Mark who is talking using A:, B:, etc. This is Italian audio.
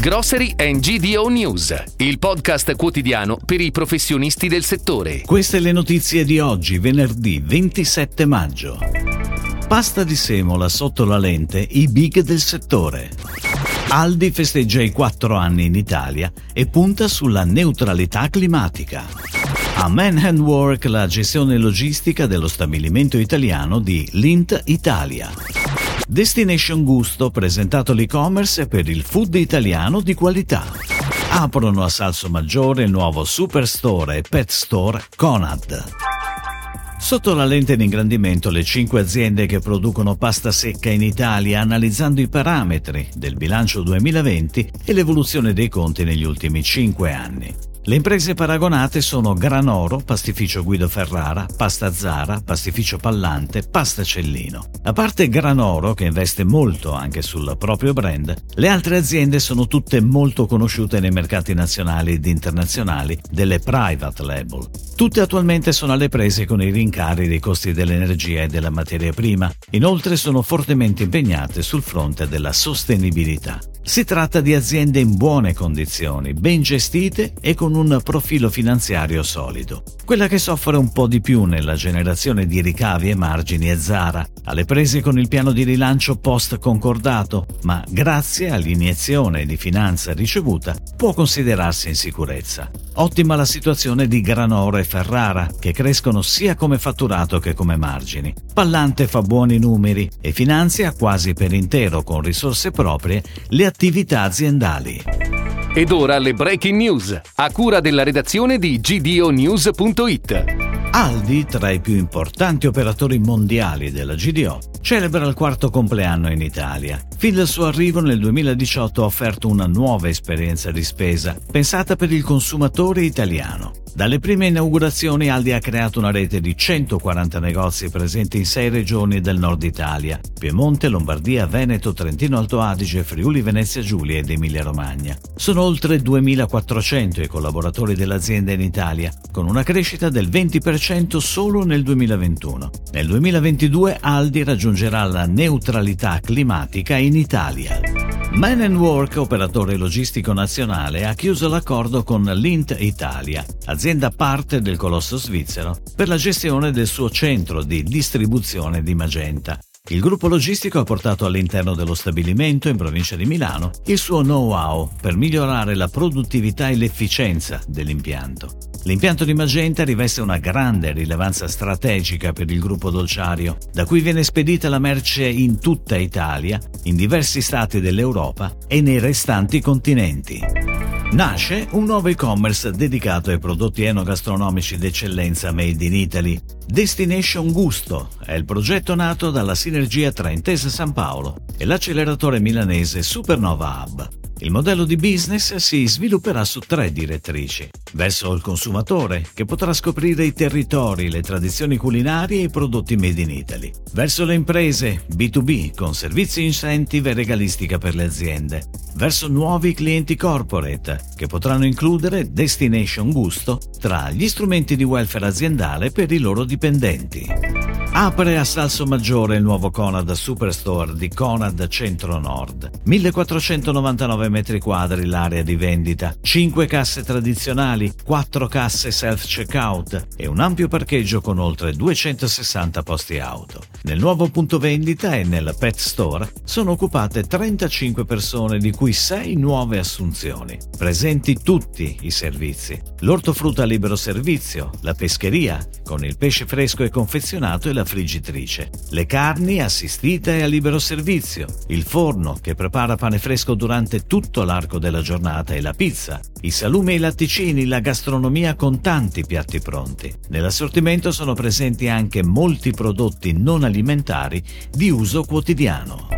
A: Grocery and GDO News, il podcast quotidiano per i professionisti del settore.
B: Queste le notizie di oggi, venerdì 27 maggio. Pasta di semola sotto la lente, i big del settore. Aldi festeggia i 4 anni in Italia e punta sulla neutralità climatica. A Manhattan Work la gestione logistica dello stabilimento italiano di Lint Italia. Destination Gusto presentato l'e-commerce per il food italiano di qualità. Aprono a Salso Maggiore il nuovo Superstore e Pet Store Conad. Sotto la lente di ingrandimento le cinque aziende che producono pasta secca in Italia analizzando i parametri del bilancio 2020 e l'evoluzione dei conti negli ultimi cinque anni. Le imprese paragonate sono Granoro, Pastificio Guido Ferrara, Pasta Zara, Pastificio Pallante, Pasta Cellino. A parte Granoro, che investe molto anche sul proprio brand, le altre aziende sono tutte molto conosciute nei mercati nazionali ed internazionali delle private label. Tutte attualmente sono alle prese con i rincari dei costi dell'energia e della materia prima, inoltre sono fortemente impegnate sul fronte della sostenibilità. Si tratta di aziende in buone condizioni, ben gestite e con un profilo finanziario solido. Quella che soffre un po' di più nella generazione di ricavi e margini è Zara, alle prese con il piano di rilancio post concordato, ma grazie all'iniezione di finanza ricevuta può considerarsi in sicurezza. Ottima la situazione di Granoro e Ferrara, che crescono sia come fatturato che come margini. Pallante fa buoni numeri e finanzia quasi per intero con risorse proprie le attività aziendali.
A: Ed ora le breaking news, a cura della redazione di gdonews.it.
B: Aldi, tra i più importanti operatori mondiali della GDO, celebra il quarto compleanno in Italia. Fin dal suo arrivo nel 2018 ha offerto una nuova esperienza di spesa, pensata per il consumatore italiano. Dalle prime inaugurazioni Aldi ha creato una rete di 140 negozi presenti in sei regioni del nord Italia, Piemonte, Lombardia, Veneto, Trentino Alto Adige, Friuli Venezia Giulia ed Emilia Romagna. Sono oltre 2400 i collaboratori dell'azienda in Italia, con una crescita del 20% solo nel 2021. Nel 2022 Aldi raggiungerà la neutralità climatica in Italia. Man Work, operatore logistico nazionale, ha chiuso l'accordo con Lint Italia, azienda parte del colosso svizzero, per la gestione del suo centro di distribuzione di Magenta. Il gruppo logistico ha portato all'interno dello stabilimento in provincia di Milano il suo know-how per migliorare la produttività e l'efficienza dell'impianto. L'impianto di Magenta riveste una grande rilevanza strategica per il gruppo dolciario, da cui viene spedita la merce in tutta Italia, in diversi stati dell'Europa e nei restanti continenti. Nasce un nuovo e-commerce dedicato ai prodotti enogastronomici d'eccellenza made in Italy. Destination Gusto è il progetto nato dalla sinergia tra Intesa San Paolo e l'acceleratore milanese Supernova Hub. Il modello di business si svilupperà su tre direttrici. Verso il consumatore, che potrà scoprire i territori, le tradizioni culinarie e i prodotti made in Italy. Verso le imprese, B2B, con servizi incentive e regalistica per le aziende. Verso nuovi clienti corporate, che potranno includere Destination Gusto tra gli strumenti di welfare aziendale per i loro dipendenti. Apre a Salso Maggiore il nuovo Conad Superstore di Conad Centro Nord. 1499 metri quadri l'area di vendita, 5 casse tradizionali, 4 casse self-checkout e un ampio parcheggio con oltre 260 posti auto. Nel nuovo punto vendita e nel Pet Store sono occupate 35 persone di cui 6 nuove assunzioni. Presenti tutti i servizi. L'ortofrutta libero servizio, la pescheria con il pesce fresco e confezionato e la friggitrice, le carni assistite e a libero servizio, il forno che prepara pane fresco durante tutto l'arco della giornata e la pizza, i salumi e i latticini, la gastronomia con tanti piatti pronti. Nell'assortimento sono presenti anche molti prodotti non alimentari di uso quotidiano.